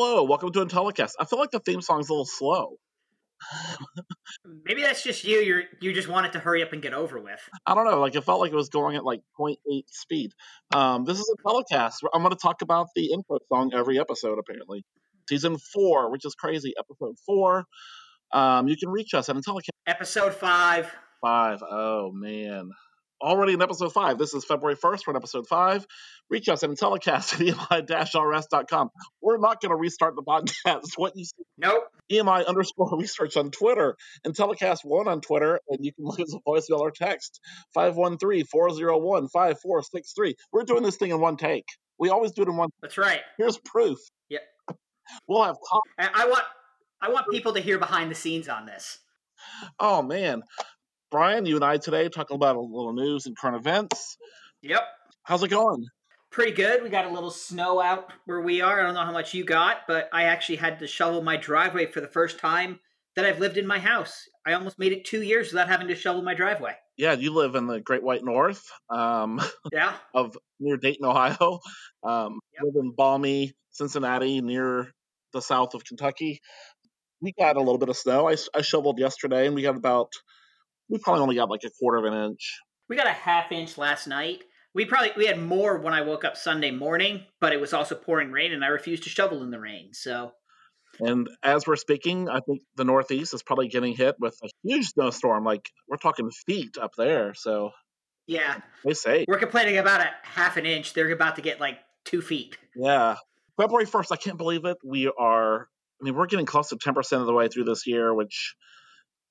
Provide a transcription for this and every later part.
Hello, welcome to Intellicast. I feel like the theme song's a little slow. Maybe that's just you. You're you just want it to hurry up and get over with. I don't know. Like it felt like it was going at like 0.8 speed. Um, this is a telecast. I'm going to talk about the intro song every episode. Apparently, season four, which is crazy. Episode four. Um, you can reach us at Intellicast. Episode five. Five. Oh man already in episode five. This is February 1st. We're in episode five. Reach us at Intellicast at EMI-RS.com. We're not going to restart the podcast. What you see? Nope. EMI underscore research on Twitter. Intellicast1 on Twitter. And you can look at the voicemail or text 513-401-5463. We're doing this thing in one take. We always do it in one. That's right. Here's proof. Yeah. We'll have top. I want I want people to hear behind the scenes on this. Oh man. Brian, you and I today talking about a little news and current events. Yep. How's it going? Pretty good. We got a little snow out where we are. I don't know how much you got, but I actually had to shovel my driveway for the first time that I've lived in my house. I almost made it two years without having to shovel my driveway. Yeah, you live in the Great White North. Um, yeah. Of near Dayton, Ohio. Um, yep. Live in balmy Cincinnati, near the south of Kentucky. We got a little bit of snow. I, I shoveled yesterday, and we got about we probably only got like a quarter of an inch. We got a half inch last night. We probably we had more when I woke up Sunday morning, but it was also pouring rain, and I refused to shovel in the rain. So. And as we're speaking, I think the Northeast is probably getting hit with a huge snowstorm. Like we're talking feet up there. So. Yeah. They say we're complaining about a half an inch. They're about to get like two feet. Yeah. February first. I can't believe it. We are. I mean, we're getting close to ten percent of the way through this year, which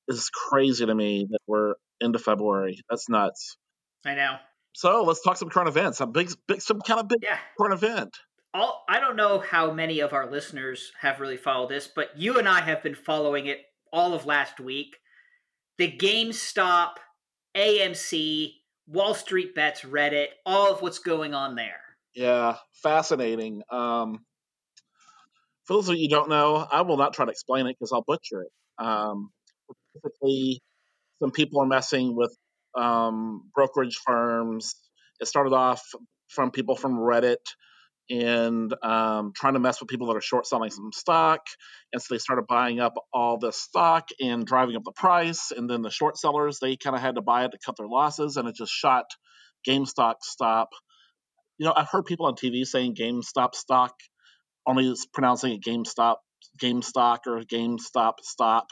is crazy to me that we're into February. That's nuts. I know. So let's talk some current events. A big, big some kind of big yeah. current event. All, I don't know how many of our listeners have really followed this, but you and I have been following it all of last week. The GameStop, AMC, Wall Street Bets, Reddit, all of what's going on there. Yeah, fascinating. Um, for those of you who don't know, I will not try to explain it because I'll butcher it. Um, specifically, some people are messing with um, brokerage firms. It started off from people from Reddit and um, trying to mess with people that are short selling some stock. And so they started buying up all the stock and driving up the price. And then the short sellers, they kind of had to buy it to cut their losses, and it just shot GameStop stop. You know, I've heard people on TV saying GameStop stock, only pronouncing it GameStop, GameStop or GameStop stop.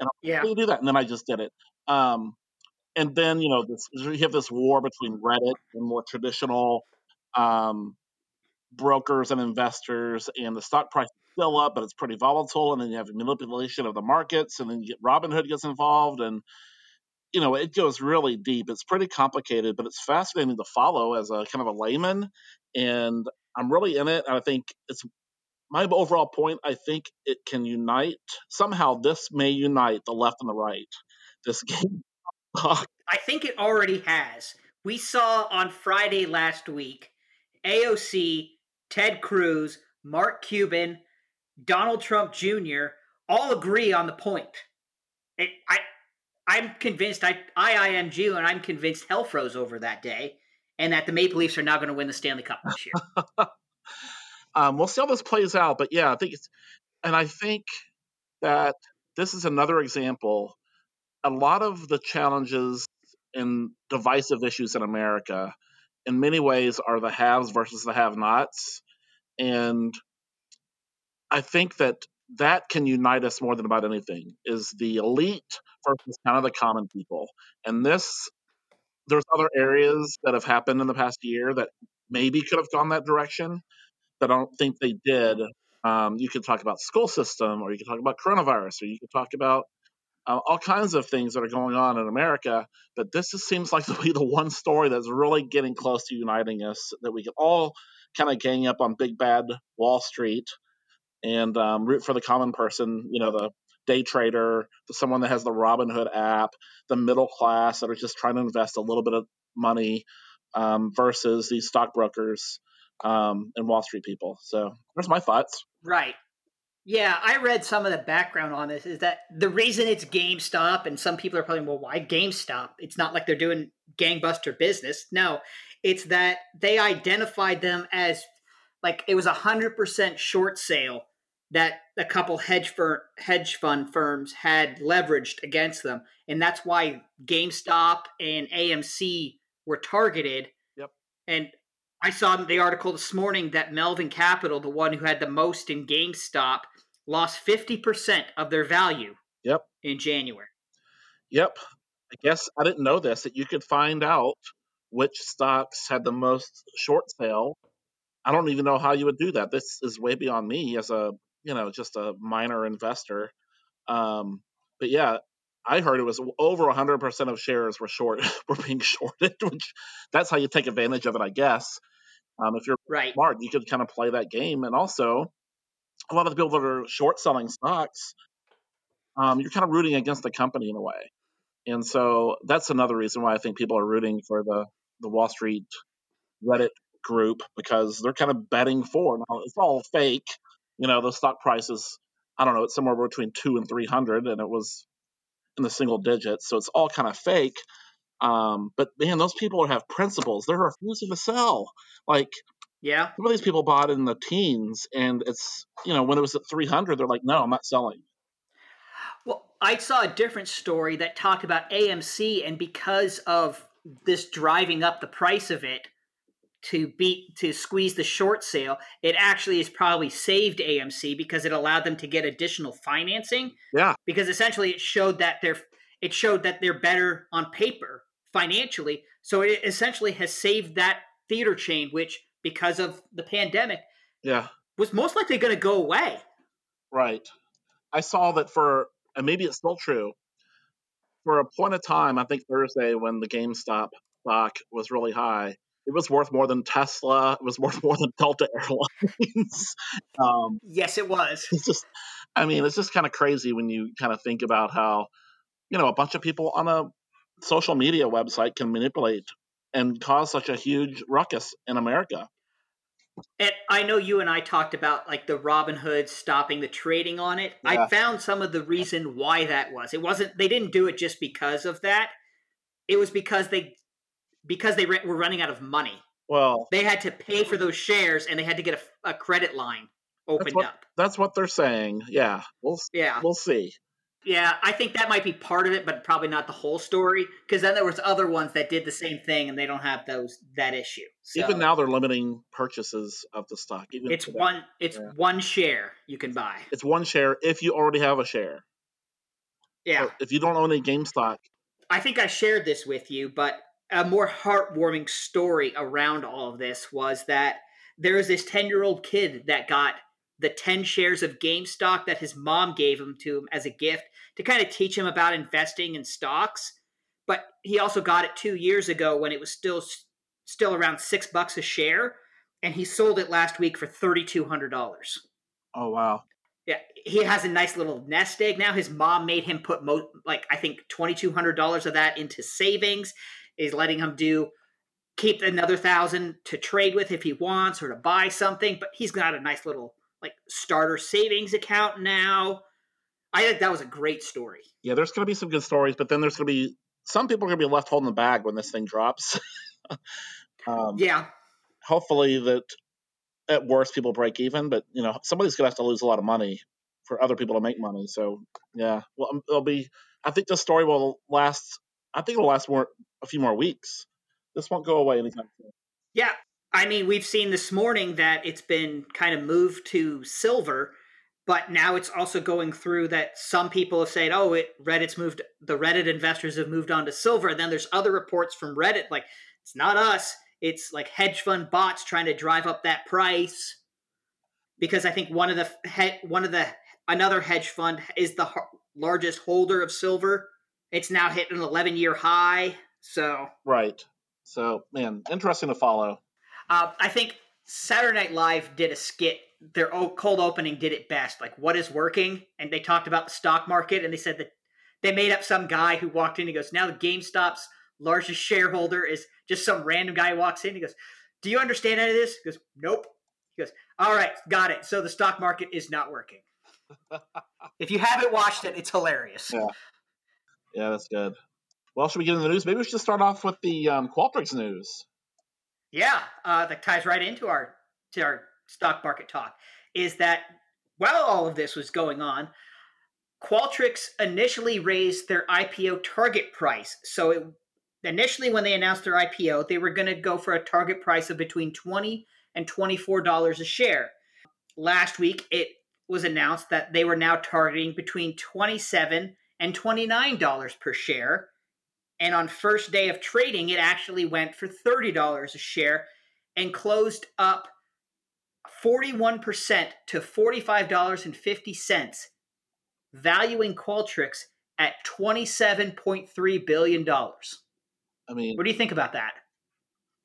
And I'm yeah. do that. And then I just did it. Um, and then, you know, this, you have this war between Reddit and more traditional um, brokers and investors, and the stock price is still up, but it's pretty volatile. And then you have manipulation of the markets, and then you get Robinhood gets involved, and you know it goes really deep. It's pretty complicated, but it's fascinating to follow as a kind of a layman. And I'm really in it. And I think it's my overall point, I think it can unite. Somehow, this may unite the left and the right. This game. I think it already has. We saw on Friday last week AOC, Ted Cruz, Mark Cuban, Donald Trump Jr. all agree on the point. It, I, I'm convinced. I, IIMG, and I'm convinced hell froze over that day, and that the Maple Leafs are now going to win the Stanley Cup this year. Um, we'll see how this plays out, but yeah, I think it's, and I think that this is another example. A lot of the challenges and divisive issues in America, in many ways, are the haves versus the have-nots, and I think that that can unite us more than about anything. Is the elite versus kind of the common people, and this there's other areas that have happened in the past year that maybe could have gone that direction I don't think they did. Um, you could talk about school system, or you could talk about coronavirus, or you could talk about uh, all kinds of things that are going on in America. But this just seems like to be the one story that's really getting close to uniting us. That we can all kind of gang up on big bad Wall Street and um, root for the common person. You know, the day trader, the someone that has the Robinhood app, the middle class that are just trying to invest a little bit of money um, versus these stockbrokers um, and Wall Street people. So that's my thoughts. Right. Yeah, I read some of the background on this is that the reason it's GameStop, and some people are probably, well, why GameStop? It's not like they're doing gangbuster business. No, it's that they identified them as like it was a hundred percent short sale that a couple hedge fir- hedge fund firms had leveraged against them, and that's why GameStop and AMC were targeted. Yep. And I saw the article this morning that Melvin Capital, the one who had the most in GameStop, lost fifty percent of their value. Yep. In January. Yep. I guess I didn't know this that you could find out which stocks had the most short sale. I don't even know how you would do that. This is way beyond me as a you know just a minor investor. Um, but yeah, I heard it was over 100% of shares were short were being shorted, which that's how you take advantage of it, I guess. Um, if you're right. smart, you could kind of play that game, and also a lot of the people that are short selling stocks, um, you're kind of rooting against the company in a way, and so that's another reason why I think people are rooting for the the Wall Street Reddit group because they're kind of betting for. Now it's all fake, you know. The stock prices, I don't know, it's somewhere between two and three hundred, and it was in the single digits, so it's all kind of fake. Um, but man, those people have principles. They're refusing to sell. Like, yeah, some of these people bought in the teens, and it's you know when it was at 300, they're like, no, I'm not selling. Well, I saw a different story that talked about AMC, and because of this driving up the price of it to beat to squeeze the short sale, it actually has probably saved AMC because it allowed them to get additional financing. Yeah, because essentially it showed that they're it showed that they're better on paper financially. So it essentially has saved that theater chain, which because of the pandemic, yeah, was most likely going to go away. Right. I saw that for, and maybe it's still true, for a point of time, I think Thursday when the GameStop stock was really high, it was worth more than Tesla. It was worth more than Delta Airlines. um, yes, it was. It's just, I mean, it's just kind of crazy when you kind of think about how, you know, a bunch of people on a social media website can manipulate and cause such a huge ruckus in America. And I know you and I talked about like the Robinhood stopping the trading on it. Yeah. I found some of the reason why that was. It wasn't they didn't do it just because of that. It was because they because they were running out of money. Well, they had to pay for those shares and they had to get a, a credit line opened that's what, up. That's what they're saying. Yeah, we'll yeah we'll see. Yeah, I think that might be part of it, but probably not the whole story. Because then there was other ones that did the same thing, and they don't have those that issue. So, even now, they're limiting purchases of the stock. Even it's one. It's yeah. one share you can buy. It's one share if you already have a share. Yeah. So if you don't own a GameStop, I think I shared this with you, but a more heartwarming story around all of this was that there was this ten-year-old kid that got the 10 shares of GameStop that his mom gave him to him as a gift to kind of teach him about investing in stocks. But he also got it two years ago when it was still still around six bucks a share, and he sold it last week for thirty two hundred dollars. Oh wow! Yeah, he has a nice little nest egg now. His mom made him put mo- like I think twenty two hundred dollars of that into savings. Is letting him do keep another thousand to trade with if he wants or to buy something. But he's got a nice little like starter savings account now. I think that was a great story. Yeah, there's going to be some good stories, but then there's going to be some people are going to be left holding the bag when this thing drops. um, yeah. Hopefully that at worst people break even, but you know somebody's going to have to lose a lot of money for other people to make money. So yeah, well um, it'll be. I think the story will last. I think it'll last more a few more weeks. This won't go away anytime soon. Yeah, I mean, we've seen this morning that it's been kind of moved to silver, but now it's also going through that some people have said, "Oh, it Reddit's moved. The Reddit investors have moved on to silver." And then there's other reports from Reddit like it's not us. It's like hedge fund bots trying to drive up that price because I think one of the one of the another hedge fund is the largest holder of silver. It's now hit an 11 year high. So right. So man, interesting to follow. Uh, I think Saturday Night Live did a skit. Their cold opening did it best. Like, what is working? And they talked about the stock market, and they said that they made up some guy who walked in. He goes, "Now the GameStop's largest shareholder is just some random guy who walks in. He goes, "Do you understand any of this?" He goes, "Nope." He goes, "All right, got it. So the stock market is not working." if you haven't watched it, it's hilarious. Yeah, yeah, that's good. Well, should we get into the news? Maybe we should start off with the um, Qualtrics news. Yeah, uh, that ties right into our to our stock market talk is that while all of this was going on, Qualtrics initially raised their IPO target price. So it, initially, when they announced their IPO, they were going to go for a target price of between twenty and twenty-four dollars a share. Last week, it was announced that they were now targeting between twenty-seven and twenty-nine dollars per share. And on first day of trading, it actually went for thirty dollars a share and closed up 41% to $45.50, valuing Qualtrics at $27.3 billion. I mean, what do you think about that?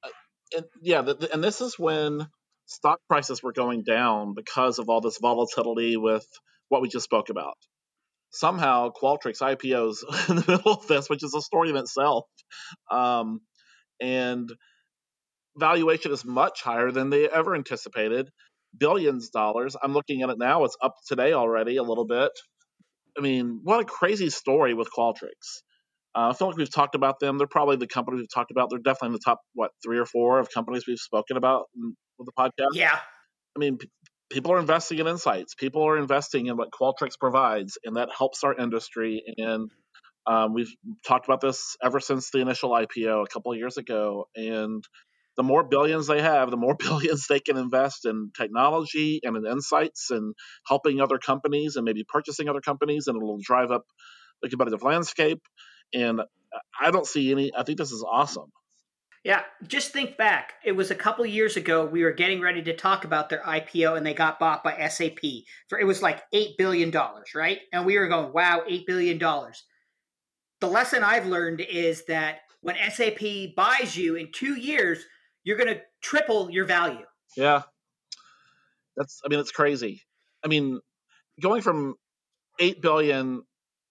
Uh, and, yeah, the, and this is when stock prices were going down because of all this volatility with what we just spoke about. Somehow, Qualtrics IPOs in the middle of this, which is a story in itself. Um, and valuation is much higher than they ever anticipated billions dollars. I'm looking at it now. It's up today already a little bit. I mean, what a crazy story with Qualtrics. Uh, I feel like we've talked about them. They're probably the company we've talked about. They're definitely in the top, what, three or four of companies we've spoken about with the podcast. Yeah. I mean, people are investing in insights. People are investing in what Qualtrics provides, and that helps our industry. And um, we've talked about this ever since the initial IPO a couple of years ago. And the more billions they have, the more billions they can invest in technology and in insights and helping other companies and maybe purchasing other companies, and it'll drive up the competitive landscape. And I don't see any. I think this is awesome. Yeah, just think back. It was a couple years ago. We were getting ready to talk about their IPO, and they got bought by SAP for it was like eight billion dollars, right? And we were going, "Wow, eight billion dollars." The lesson I've learned is that when SAP buys you in two years, you're going to triple your value. Yeah. That's, I mean, it's crazy. I mean, going from 8 billion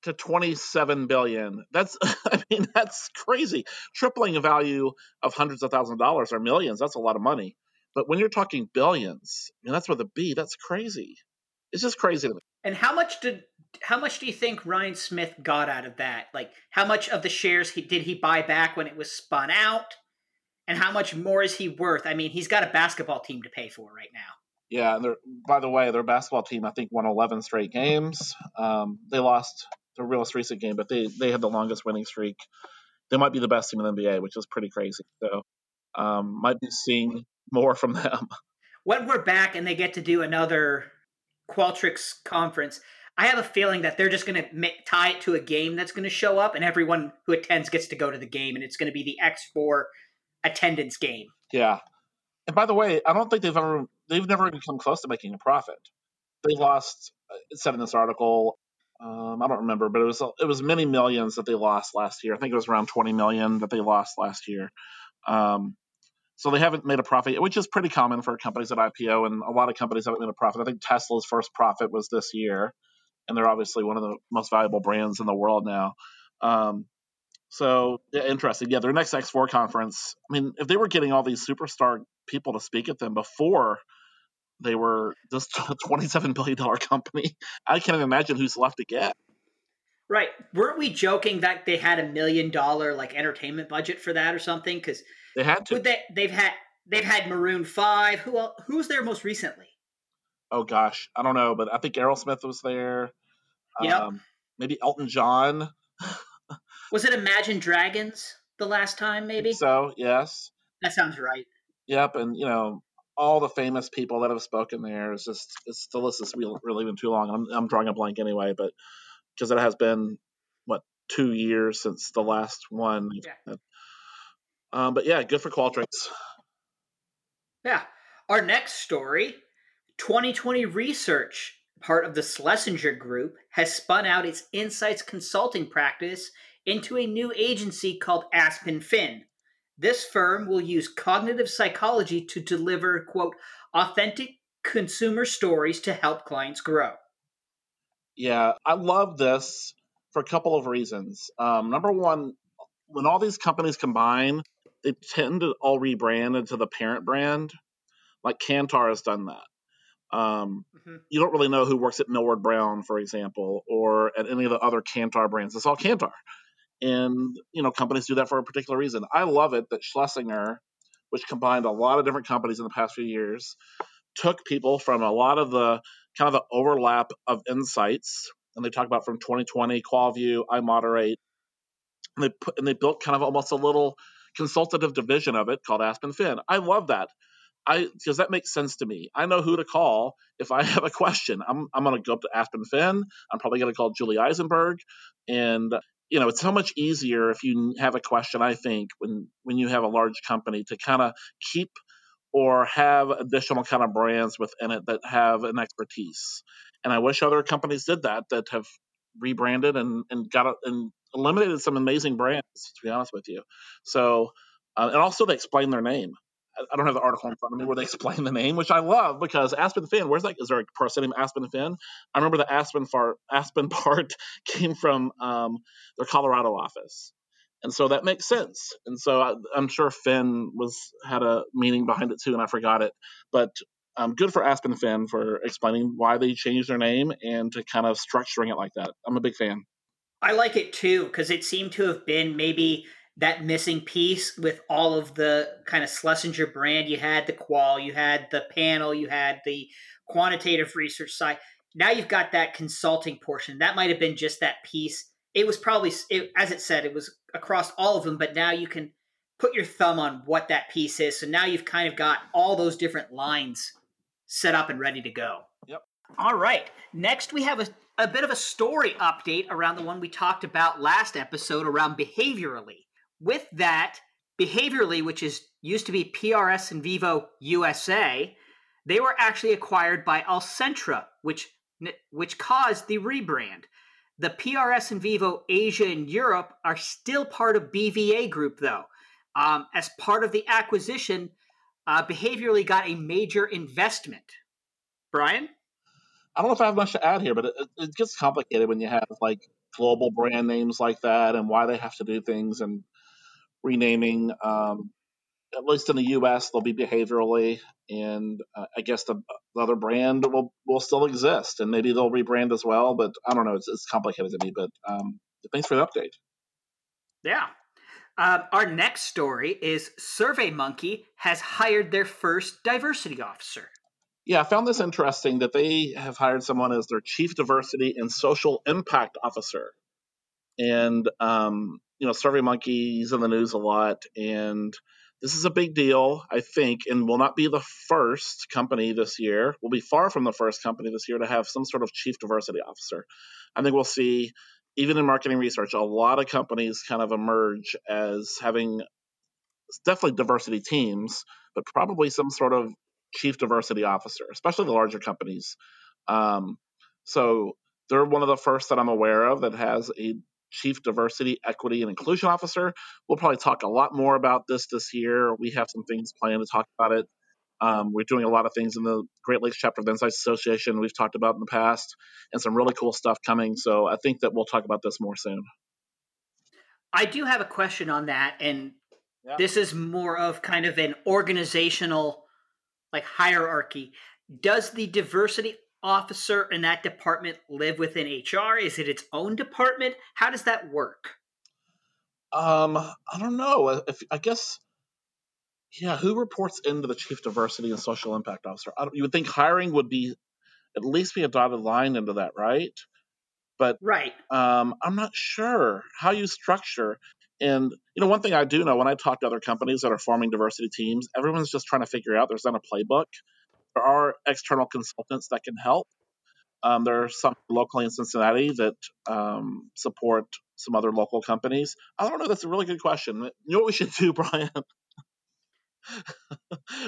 to 27 billion, that's, I mean, that's crazy. Tripling a value of hundreds of thousands of dollars or millions, that's a lot of money. But when you're talking billions, and that's with a B, that's crazy. It's just crazy to me. And how much did how much do you think Ryan Smith got out of that? Like, how much of the shares he did he buy back when it was spun out? and how much more is he worth? I mean, he's got a basketball team to pay for right now. Yeah, and by the way, their basketball team I think won 11 straight games. Um, they lost the real recent game, but they they had the longest winning streak. They might be the best team in the NBA, which is pretty crazy. So, um, might be seeing more from them. When we're back and they get to do another Qualtrics conference, I have a feeling that they're just going to tie it to a game that's going to show up, and everyone who attends gets to go to the game, and it's going to be the X4 attendance game. Yeah. And by the way, I don't think they've ever they've never even come close to making a profit. They lost. It said in this article. Um, I don't remember, but it was it was many millions that they lost last year. I think it was around twenty million that they lost last year. Um, so they haven't made a profit, which is pretty common for companies at IPO, and a lot of companies haven't made a profit. I think Tesla's first profit was this year, and they're obviously one of the most valuable brands in the world now. Um, so yeah, interesting. Yeah, their next X4 conference. I mean, if they were getting all these superstar people to speak at them before they were just a twenty-seven billion dollar company, I can't even imagine who's left to get. Right? Weren't we joking that they had a million dollar like entertainment budget for that or something? Because they had to. They, they've had they've had Maroon Five. Who else, who's there most recently? Oh gosh, I don't know, but I think Aerosmith was there. Yep. Um, maybe Elton John. Was it Imagine Dragons the last time? Maybe so. Yes, that sounds right. Yep, and you know all the famous people that have spoken there. It's just it's the list is really been too long. I'm I'm drawing a blank anyway, but because it has been what two years since the last one. Yeah. Um, but yeah, good for Qualtrics. Yeah. Our next story 2020 research, part of the Schlesinger Group, has spun out its insights consulting practice into a new agency called Aspen Finn. This firm will use cognitive psychology to deliver, quote, authentic consumer stories to help clients grow. Yeah, I love this for a couple of reasons. Um, number one, when all these companies combine, they tend to all rebrand into the parent brand. Like Kantar has done that. Um, mm-hmm. You don't really know who works at Millward Brown, for example, or at any of the other Kantar brands. It's all Kantar and you know companies do that for a particular reason. I love it that Schlesinger, which combined a lot of different companies in the past few years, took people from a lot of the kind of the overlap of insights, and they talk about from 2020, QualView, iModerate, and they put and they built kind of almost a little consultative division of it called Aspen Finn. I love that. I because that makes sense to me. I know who to call if I have a question. I'm I'm gonna go up to Aspen Finn. I'm probably gonna call Julie Eisenberg, and you know it's so much easier if you have a question. I think when when you have a large company to kind of keep or have additional kind of brands within it that have an expertise. And I wish other companies did that that have rebranded and and got and eliminated some amazing brands. To be honest with you, so uh, and also they explain their name. I don't have the article in front of me where they explain the name, which I love because Aspen Finn. Where's that? Is there a person named Aspen Finn? I remember the Aspen part. Aspen part came from um, their Colorado office, and so that makes sense. And so I, am sure Finn was had a meaning behind it too, and I forgot it. But um, good for Aspen Finn for explaining why they changed their name and to kind of structuring it like that. I'm a big fan. I like it too because it seemed to have been maybe that missing piece with all of the kind of Schlesinger brand. You had the qual, you had the panel, you had the quantitative research side. Now you've got that consulting portion. That might have been just that piece. It was probably, it, as it said, it was across all of them, but now you can put your thumb on what that piece is. So now you've kind of got all those different lines set up and ready to go. Yep. All right. Next, we have a, a bit of a story update around the one we talked about last episode around behaviorally. With that, behaviorally, which is used to be PRS IN VIVO USA, they were actually acquired by Alcentra, which which caused the rebrand. The PRS IN VIVO Asia and Europe are still part of BVA Group, though. Um, as part of the acquisition, uh, behaviorally got a major investment. Brian? I don't know if I have much to add here, but it, it gets complicated when you have like global brand names like that and why they have to do things and renaming. Um, at least in the U.S., they'll be behaviorally, and uh, I guess the, the, other brand will will still exist, and maybe they'll rebrand as well. But I don't know; it's, it's complicated to me. But um, thanks for the update. Yeah. Uh, our next story is SurveyMonkey has hired their first diversity officer. Yeah, I found this interesting that they have hired someone as their chief diversity and social impact officer. And um, you know, Survey SurveyMonkey's in the news a lot, and this is a big deal, I think, and will not be the first company this year. We'll be far from the first company this year to have some sort of chief diversity officer. I think we'll see, even in marketing research, a lot of companies kind of emerge as having definitely diversity teams, but probably some sort of chief diversity officer, especially the larger companies. Um, so they're one of the first that I'm aware of that has a Chief Diversity, Equity, and Inclusion Officer. We'll probably talk a lot more about this this year. We have some things planned to talk about it. Um, we're doing a lot of things in the Great Lakes chapter of the Insights Association we've talked about in the past, and some really cool stuff coming. So I think that we'll talk about this more soon. I do have a question on that, and yeah. this is more of kind of an organizational like hierarchy. Does the diversity officer in that department live within HR? Is it its own department? How does that work? Um, I don't know. If I guess, yeah, who reports into the chief diversity and social impact officer? you would think hiring would be at least be a dotted line into that, right? But right, um, I'm not sure how you structure. And you know, one thing I do know when I talk to other companies that are forming diversity teams, everyone's just trying to figure out. There's not a playbook there are external consultants that can help. Um, there are some locally in Cincinnati that um, support some other local companies. I don't know. That's a really good question. You know what we should do, Brian?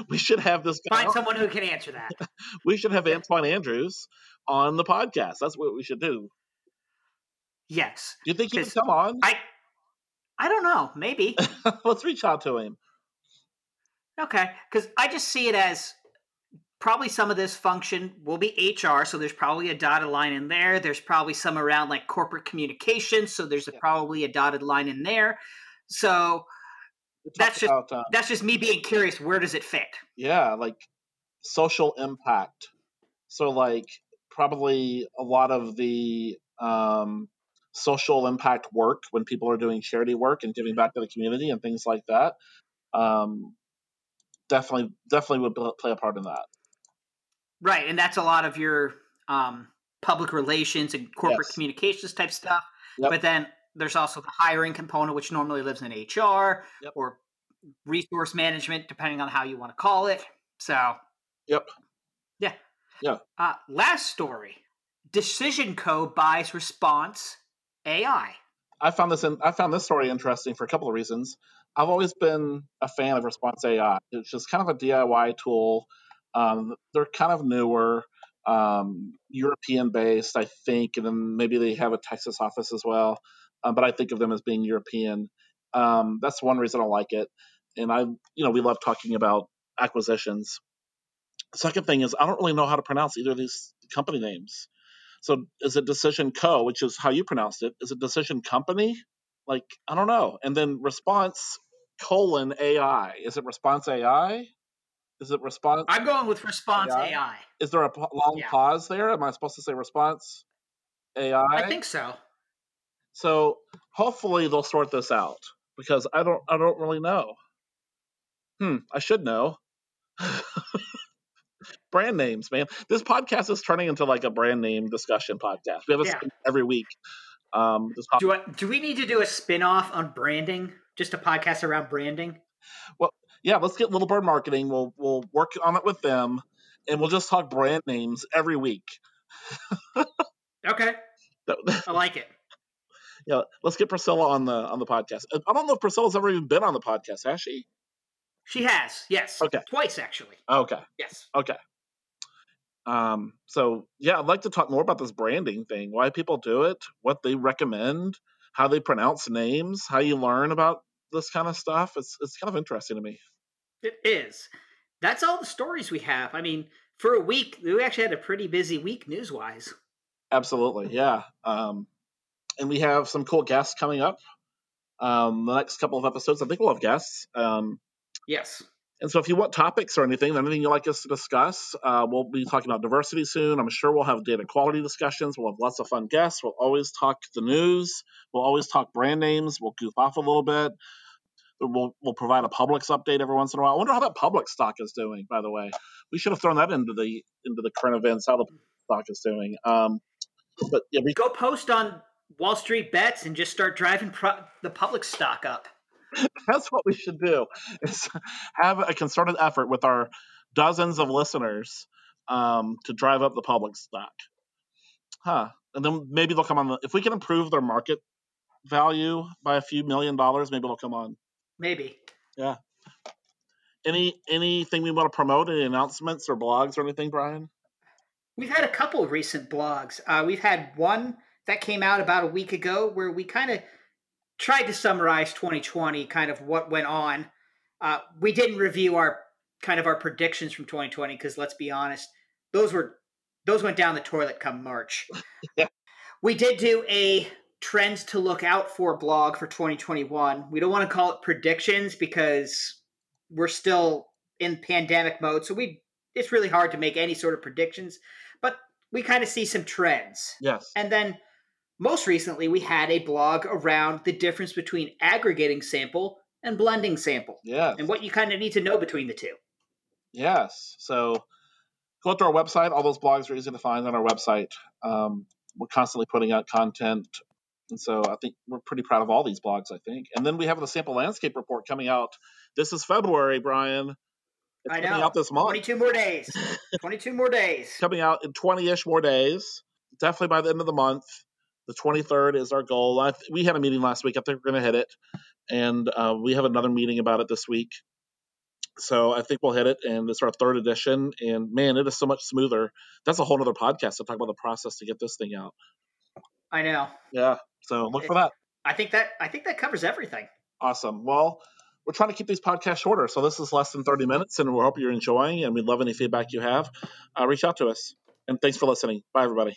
we should have this guy. Find someone who can answer that. we should have Antoine Andrews on the podcast. That's what we should do. Yes. Do you think he can come on? I I don't know. Maybe. Let's reach out to him. Okay, because I just see it as probably some of this function will be HR, so there's probably a dotted line in there. There's probably some around like corporate communication, so there's a, probably a dotted line in there. So that's just about, uh, that's just me being curious. Where does it fit? Yeah, like social impact. So like probably a lot of the um, social impact work when people are doing charity work and giving back to the community and things like that. Um, definitely, definitely would play a part in that. Right, and that's a lot of your um, public relations and corporate Yes. communications type stuff. Yep. But then there's also the hiring component, which normally lives in HR Yep. or resource management, depending on how you want to call it. So, Yep. yeah. Yeah. Uh, last story Decision Co buys Response AI. I found this in, I found this story interesting for a couple of reasons. I've always been a fan of Response AI. It's just kind of a DIY tool. Um, they're kind of newer, um, European based, I think, and then maybe they have a Texas office as well. Um, but I think of them as being European. Um, that's one reason I like it. And I, you know, we love talking about acquisitions. Second thing is I don't really know how to pronounce either of these company names. So is it Decision Co, which is how you pronounced it? Is it Decision Company? Like I don't know. And then Response colon AI. Is it Response AI? Is it Response? I'm going with Response AI? AI. Is there a long Yeah. pause there? Am I supposed to say Response AI? I think so. so. Hopefully they'll sort this out because I don't. I don't really know. Hmm. I should know. brand names, man. This podcast is turning into like a brand name discussion podcast. We have a Yeah. spin every week. Um, Do, I, do we need to do a spin off on branding? Just a podcast around branding? Yeah, let's get Little Bird Marketing. We'll we'll work on it with them, and we'll just talk brand names every week. Okay, I like it. yeah, let's get Priscilla on the on the podcast. I don't know if Priscilla's ever even been on the podcast, has she? She has, yes. Okay. Twice, actually. Okay, Yes. okay. Um, so yeah, I'd like to talk more about this branding thing. Why people do it, what they recommend, how they pronounce names, how you learn about this kind of stuff. It's it's kind of interesting to me. It is. That's all the stories we have. I mean, for a week, we actually had a pretty busy week news wise. Absolutely, yeah. Um, and we have some cool guests coming up. Um, the next couple of episodes, I think we'll have guests. Um, Yes. and so, if you want topics or anything, anything you'd like us to discuss, uh, we'll be talking about diversity soon. I'm sure we'll have data quality discussions. We'll have lots of fun guests. We'll always talk the news. We'll always talk brand names. We'll goof off a little bit. We'll, we'll provide a Publix update every once in a while. I wonder how that Publix stock is doing. By the way, we should have thrown that into the into the current events. How the stock is doing. Um, but yeah, we Go post on Wall Street Bets and just start driving pro- the Publix stock up. that's what we should do is have a concerted effort with our dozens of listeners um, to drive up the Publix stock huh and then maybe they'll come on the if we can improve their market value by a few million dollars maybe they'll come on Maybe. Yeah. Any anything we want to promote any announcements or blogs or anything brian We've had a couple of recent blogs. Uh, we've had one that came out about a week ago where we kind of tried to summarize 2020, kind of what went on. Uh, we didn't review our kind of our predictions from 2020 because let's be honest, those were those went down the toilet come March. Yeah. We did do a trends to look out for blog for 2021. We don't want to call it predictions because we're still in pandemic mode, so we it's really hard to make any sort of predictions, but we kind of see some trends. yes And then most recently, we had a blog around the difference between aggregating sample and blending sample yes and what you kind of need to know between the two. yes so go to our website all those blogs are easy to find on our website um, we're constantly putting out content and so i think we're pretty proud of all these blogs i think. And then we have the sample landscape report coming out. This is february brian. It's I coming know. out this month. 22 more days. 22 more days. coming out in 20-ish more days. Definitely by the end of the month. The 23rd is our goal. I th- we had a meeting last week. I think we're going to hit it. And uh, we have another meeting about it this week. So i think we'll hit it and it's our third edition. And man it is so much smoother. That's a whole other podcast to talk about the process to get this thing out. I know. yeah so look for that. I think that I think that covers everything. awesome. Well we're trying to keep these podcasts shorter so this is less than 30 minutes and we hope you're enjoying and we'd love any feedback you have. Uh, reach out to us and thanks for listening. Bye everybody